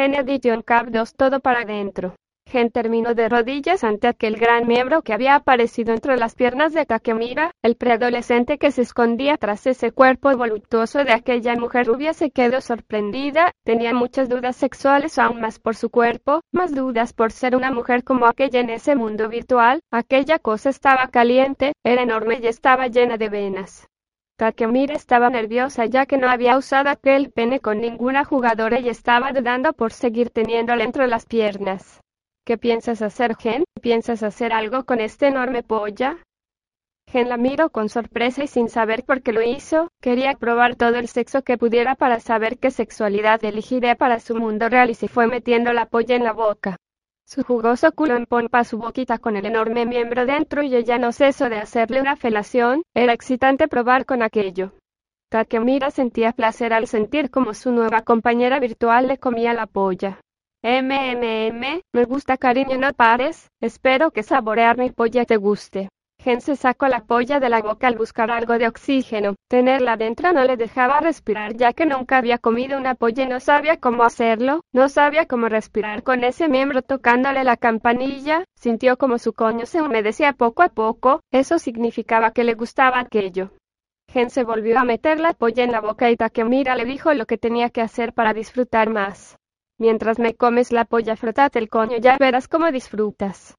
había dicho en Cap 2 todo para adentro. Gen terminó de rodillas ante aquel gran miembro que había aparecido entre las piernas de Takemira, el preadolescente que se escondía tras ese cuerpo voluptuoso de aquella mujer rubia se quedó sorprendida, tenía muchas dudas sexuales aún más por su cuerpo, más dudas por ser una mujer como aquella en ese mundo virtual, aquella cosa estaba caliente, era enorme y estaba llena de venas. Takemira estaba nerviosa ya que no había usado aquel pene con ninguna jugadora y estaba dudando por seguir teniéndole entre las piernas. ¿Qué piensas hacer, Gen? ¿Piensas hacer algo con este enorme polla? Gen la miró con sorpresa y sin saber por qué lo hizo, quería probar todo el sexo que pudiera para saber qué sexualidad elegiría para su mundo real y se fue metiendo la polla en la boca. Su jugoso culo empompa su boquita con el enorme miembro dentro y ella no cesó de hacerle una felación, era excitante probar con aquello. Takemira sentía placer al sentir como su nueva compañera virtual le comía la polla. MMM, me gusta cariño no pares, espero que saborear mi polla te guste. Gen se sacó la polla de la boca al buscar algo de oxígeno. Tenerla dentro no le dejaba respirar ya que nunca había comido una polla y no sabía cómo hacerlo, no sabía cómo respirar con ese miembro tocándole la campanilla, sintió como su coño se humedecía poco a poco, eso significaba que le gustaba aquello. Gen se volvió a meter la polla en la boca y Takemira le dijo lo que tenía que hacer para disfrutar más. Mientras me comes la polla frotate el coño ya verás cómo disfrutas.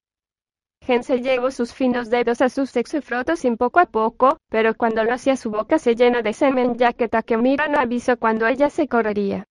Gen se llevó sus finos dedos a su sexo y frotó sin poco a poco, pero cuando lo hacía su boca se llenó de semen ya que Takemira no avisó cuando ella se correría.